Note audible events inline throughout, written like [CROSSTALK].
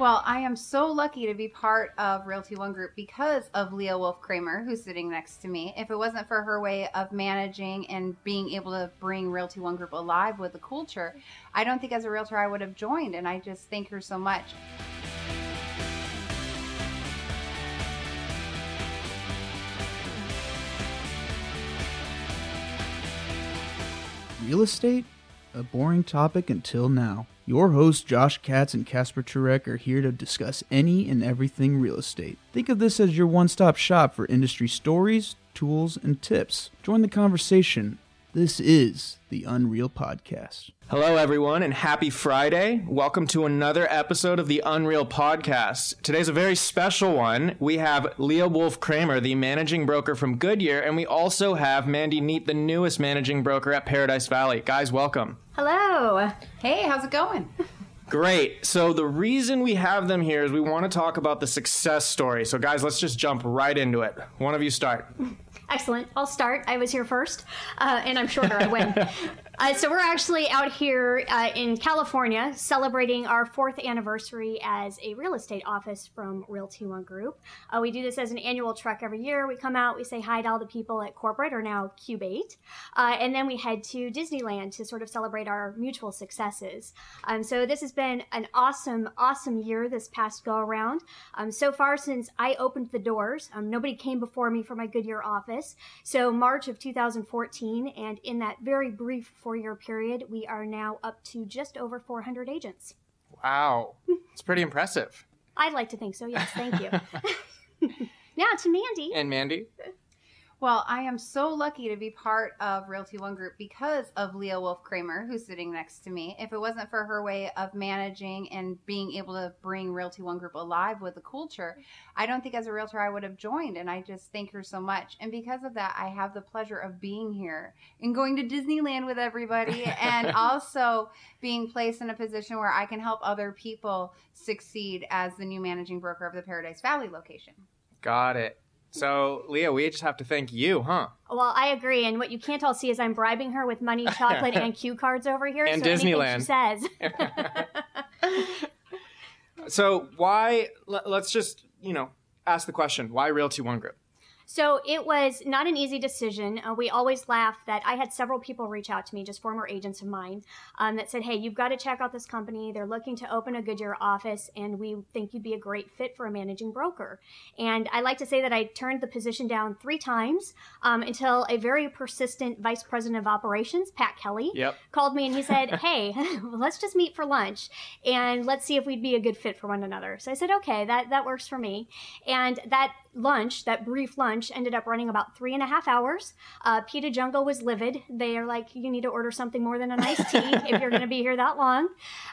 Well, I am so lucky to be part of Realty One Group because of Leah Wolfe-Kramer, who's sitting next to me. If it wasn't for her way of managing and being able to bring Realty One Group alive with the culture, I don't think as a realtor I would have joined. And I just thank her so much. Real estate? A boring topic until now. Your hosts, Josh Katz and Casper Turek, are here to discuss any and everything real estate. Think of this as your one stop shop for industry stories, tools, and tips. Join the conversation. This is the Unreal Podcast. Hello, everyone, and happy Friday. Welcome to another episode of the Unreal Podcast. Today's a very special one. We have Leah Wolfe-Kramer, the managing broker from Goodyear, and we also have Mandy Neat, the newest managing broker at Paradise Valley. Guys, welcome. Hello. Hey, how's it going? Great. So, the reason we have them here is we want to talk about the success story. So, guys, let's just jump right into it. One of you start. Excellent. I'll start. I was here first, uh, and I'm shorter. I win. [LAUGHS] Uh, so we're actually out here uh, in California celebrating our fourth anniversary as a real estate office from Realty One Group. Uh, we do this as an annual trek every year. We come out, we say hi to all the people at corporate, or now Cube 8, uh, and then we head to Disneyland to sort of celebrate our mutual successes. Um, so this has been an awesome, awesome year this past go around. Um, so far, since I opened the doors, um, nobody came before me for my Goodyear office. So March of 2014, and in that very brief four year period, we are now up to just over 400 agents. Wow. It's pretty impressive. I'd like to think so, yes. Thank you. [LAUGHS] [LAUGHS] now to Mandy. And Mandy? Well, I am so lucky to be part of Realty One Group because of Leah Wolfe-Kramer, who's sitting next to me. If it wasn't for her way of managing and being able to bring Realty One Group alive with the culture, I don't think as a realtor I would have joined. And I just thank her so much. And because of that, I have the pleasure of being here and going to Disneyland with everybody [LAUGHS] and also being placed in a position where I can help other people succeed as the new managing broker of the Paradise Valley location. Got it. So, Leah, we just have to thank you, huh? Well, I agree. And what you can't all see is I'm bribing her with money, chocolate, and [LAUGHS] cue cards over here. And so Disneyland. She says. [LAUGHS] [LAUGHS] So, why, let- let's just, you know, ask the question why Realty One Group? So it was not an easy decision. Uh, we always laugh that I had several people reach out to me, just former agents of mine, um, that said, "Hey, you've got to check out this company. They're looking to open a Goodyear office, and we think you'd be a great fit for a managing broker." And I like to say that I turned the position down three times um, until a very persistent vice president of operations, Pat Kelly, Yep. called me and he said, [LAUGHS] "Hey, [LAUGHS] let's just meet for lunch and let's see if we'd be a good fit for one another." So I said, "Okay, that that works for me." And that lunch, that brief lunch, ended up running about three and a half hours. Uh, Pita Jungle was livid. They are like, "You need to order something more than a nice tea [LAUGHS] if you're going to be here that long."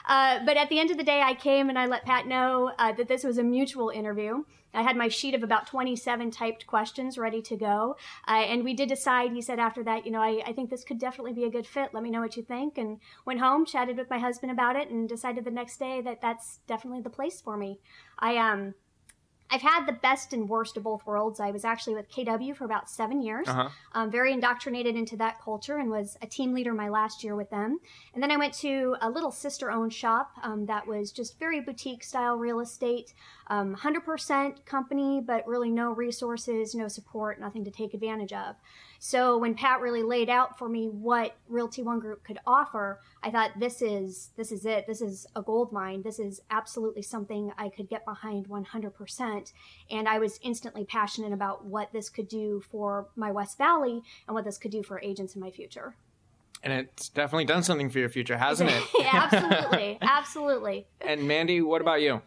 Uh, but at the end of the day, I came and I let Pat know uh, that this was a mutual interview. I had my sheet of about 27 typed questions ready to go. Uh, and we did decide, he said after that, you know, I, I think this could definitely be a good fit. Let me know what you think. And went home, chatted with my husband about it, and decided the next day that that's definitely the place for me. I, um, I've had the best and worst of both worlds. I was actually with KW for about seven years, Uh huh. um, very indoctrinated into that culture, and was a team leader my last year with them. And then I went to a little sister-owned shop um, that was just very boutique-style real estate, um, 100% company, but really no resources, no support, nothing to take advantage of. So when Pat really laid out for me what Realty One Group could offer, I thought this is this is it. This is a gold mine. This is absolutely something I could get behind 100%. And I was instantly passionate about what this could do for my West Valley and what this could do for agents in my future. And it's definitely done something for your future, hasn't it? [LAUGHS] yeah, absolutely, absolutely. and Mandy, what about you?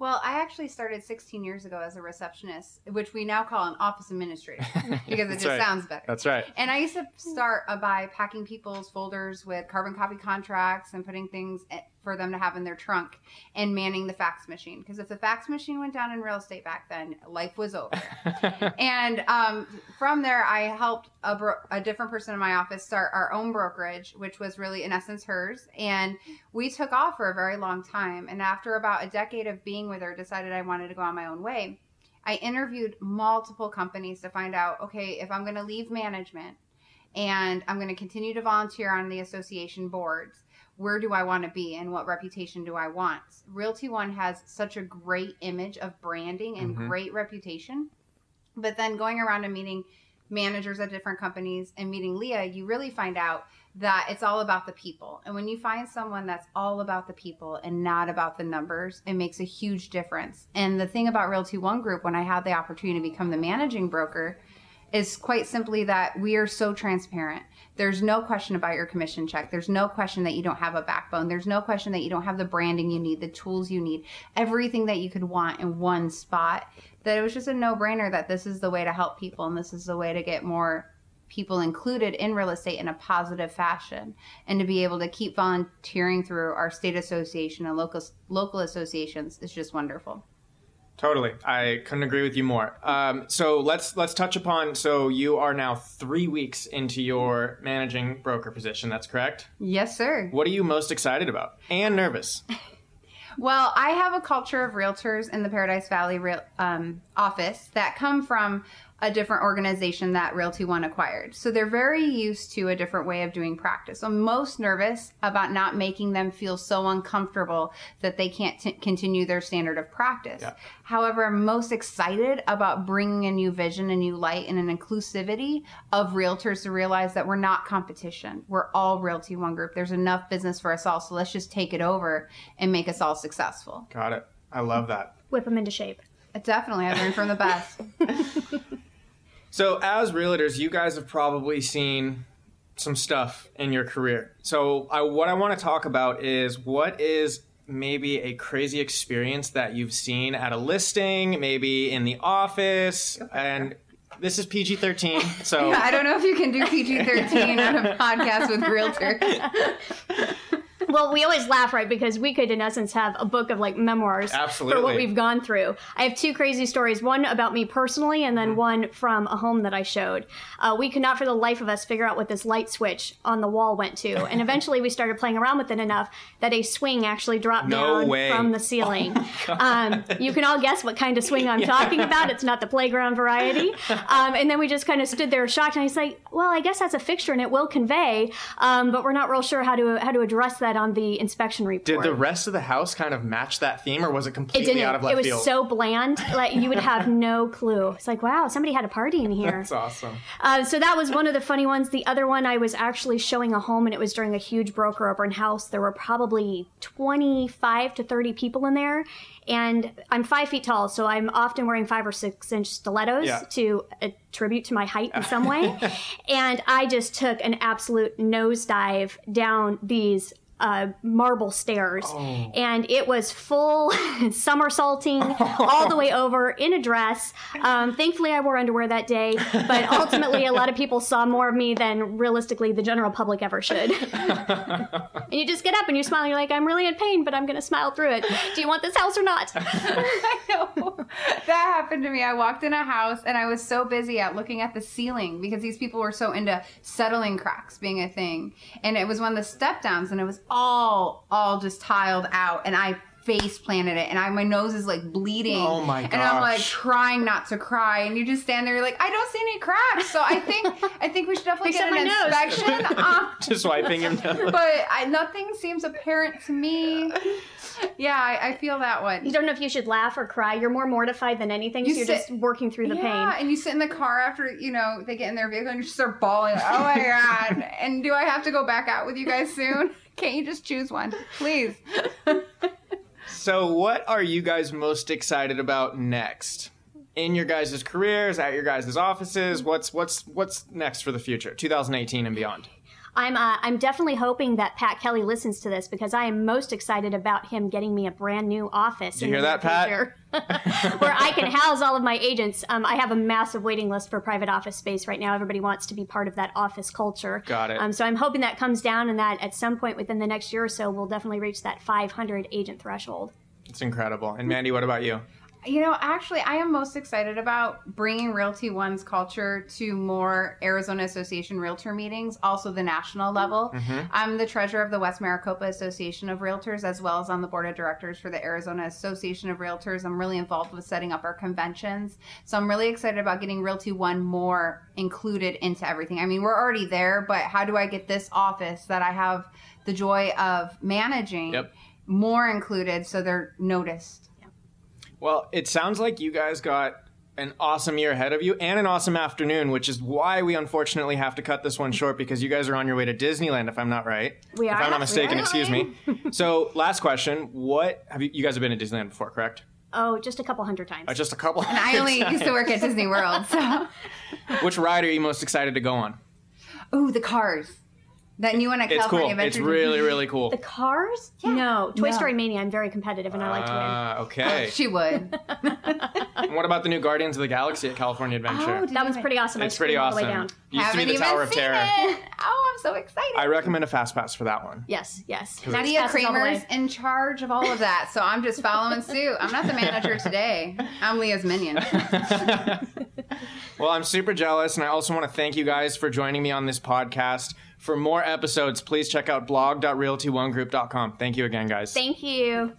Well, I actually started 16 years ago as a receptionist, which we now call an office administrator [LAUGHS] because it just right. sounds better. That's right. And I used to start by packing people's folders with carbon copy contracts and putting things for them to have in their trunk and manning the fax machine. Because if the fax machine went down in real estate back then, life was over. [LAUGHS] and um, from there, I helped a, bro- a different person in my office start our own brokerage, which was really, in essence, hers. And we took off for a very long time. And after about a decade of being with her, decided I wanted to go on my own way. I interviewed multiple companies to find out okay, if I'm going to leave management and I'm going to continue to volunteer on the association boards, where do I want to be and what reputation do I want? Realty One has such a great image of branding and Mhm. great reputation. But then going around and meeting managers at different companies and meeting Leah, you really find out that it's all about the people. And when you find someone that's all about the people and not about the numbers, it makes a huge difference. And the thing about Realty One Group, when I had the opportunity to become the managing broker, is quite simply that we are so transparent. There's no question about your commission check. There's no question that you don't have a backbone. There's no question that you don't have the branding you need, the tools you need, everything that you could want in one spot. That it was just a no brainer that this is the way to help people and this is the way to get more people included in real estate in a positive fashion and to be able to keep volunteering through our state association and local local associations is just wonderful. Totally, I couldn't agree with you more. Um, so let's let's touch upon. So you are now three weeks into your managing broker position. That's correct. Yes, sir. What are you most excited about and nervous? [LAUGHS] Well, I have a culture of realtors in the Paradise Valley real, um, office that come from a different organization that Realty One acquired. So they're very used to a different way of doing practice. I'm most nervous about not making them feel so uncomfortable that they can't t- continue their standard of practice. Yeah. However, I'm most excited about bringing a new vision, a new light, and an inclusivity of realtors to realize that we're not competition. We're all Realty One Group. There's enough business for us all. So let's just take it over and make us all successful. Got it. I love that. Whip them into shape. Definitely. I learned from the best. [LAUGHS] So, as realtors, you guys have probably seen some stuff in your career. So, I, what I want to talk about is what is maybe a crazy experience that you've seen at a listing, maybe in the office, and this is PG 13. So, [LAUGHS] yeah, I don't know if you can do PG 13 on a podcast with realtors. [LAUGHS] Well, we always laugh, right? Because we could, in essence, have a book of like memoirs Absolutely. for what we've gone through. I have two crazy stories one about me personally, and then one from a home that I showed. Uh, we could not for the life of us figure out what this light switch on the wall went to. [LAUGHS] And eventually we started playing around with it enough that a swing actually dropped No down way. from the ceiling. [LAUGHS] um, you can all guess what kind of swing I'm [LAUGHS] talking about. It's not the playground variety. Um, and then we just kind of stood there shocked, and he's like, "Well, I guess that's a fixture, and it will convey, um, but we're not real sure how to how to address that on the inspection report." did the rest of the house kind of match that theme, or was it it completely didn't. out of left it was field? so bland, [LAUGHS] like you would have no clue. It's like, wow, somebody had a party in here. That's awesome. Uh, so that was one of the funny ones. The other one, I was actually showing a home, and it was during a huge broker open house. There were probably 25 to 30 people in there, and I'm five feet tall, so I'm often wearing five or six inch stilettos Yeah. to attribute to my height in some [LAUGHS] way. and I just took an absolute nosedive down these. Uh, marble stairs, and it was full [LAUGHS] somersaulting [LAUGHS] all the way over in a dress. Um, thankfully, I wore underwear that day, but [LAUGHS] ultimately, a lot of people saw more of me than realistically the general public ever should. and you just get up and you smile. And you're like, I'm really in pain, but I'm going to smile through it. Do you want this house or not? I know. That happened to me. I walked in a house and I was so busy out looking at the ceiling because these people were so into settling cracks being a thing. And it was one of the step downs and it was all all just tiled out and I face planted it and I my nose is like bleeding. Oh my And I'm like trying not to cry and you just stand there you're like, I don't see any cracks. So I think I think we should definitely Except get an my nose. inspection. Um, [LAUGHS] [LAUGHS] Just wiping him down. but I, nothing seems apparent to me. Yeah, I, I feel that one. You don't know if you should laugh or cry. You're more mortified than anything, You so you're sit- just working through the yeah, pain. and you sit in the car after you know they get in their vehicle and you just start bawling. Like, oh my [LAUGHS] god! and do I have to go back out with you guys soon? Can't you just choose one, please? So, what are you guys most excited about next? In your guys' careers, at your guys' offices, what's what's what's next for the future, 2018 and beyond? I'm uh, I'm definitely hoping that Pat Kelly listens to this because I am most excited about him getting me a brand new office. You in hear that, Pat? [LAUGHS] Where I can house all of my agents. Um, I have a massive waiting list for private office space right now. Everybody wants to be part of that office culture. Got it. Um, so I'm hoping that comes down and that at some point within the next year or so, we'll definitely reach that 500 agent threshold. It's incredible. And Mandy, what about you? You know, actually, I am most excited about bringing Realty One's culture to more Arizona Association Realtor meetings, also the national level. Mm-hmm. Mm-hmm. I'm the treasurer of the West Maricopa Association of Realtors, as well as on the board of directors for the Arizona Association of Realtors. I'm really involved with setting up our conventions. So I'm really excited about getting Realty One more included into everything. I mean, we're already there, but how do I get this office that I have the joy of managing Yep. more included so they're noticed? Well, it sounds like you guys got an awesome year ahead of you and an awesome afternoon, which is why we unfortunately have to cut this one short because you guys are on your way to Disneyland, if I'm not right. We If are. I'm not mistaken, excuse me. [LAUGHS] so, last question: What have you? You guys have been to Disneyland before, correct? Oh, just a couple hundred times. Uh, just a couple. I only used to work at Disney World, so. [LAUGHS] Which ride are you most excited to go on? Ooh, the cars. That new one at It's California cool. Adventure. It's really, really cool. the cars? Yeah. No. Toy No. Story Mania, I'm very competitive and I like to win. Ah, [LAUGHS] okay. She would. And [LAUGHS] what about the new Guardians of the Galaxy at California Adventure? Oh, That one's pretty awesome. it's I pretty screamed all the awesome. way down. Used to be the even Tower of Terror. it. Oh, I'm so excited. I recommend a fast pass for that one. Yes, yes. Nadia Passes all the Kramer's in charge of all of that, so I'm just following suit. I'm not the manager today. I'm Leah's minion. [LAUGHS] Well, I'm super jealous, and I also want to thank you guys for joining me on this podcast. For more episodes, please check out blog.realty1group.com. Thank you again, guys. Thank you.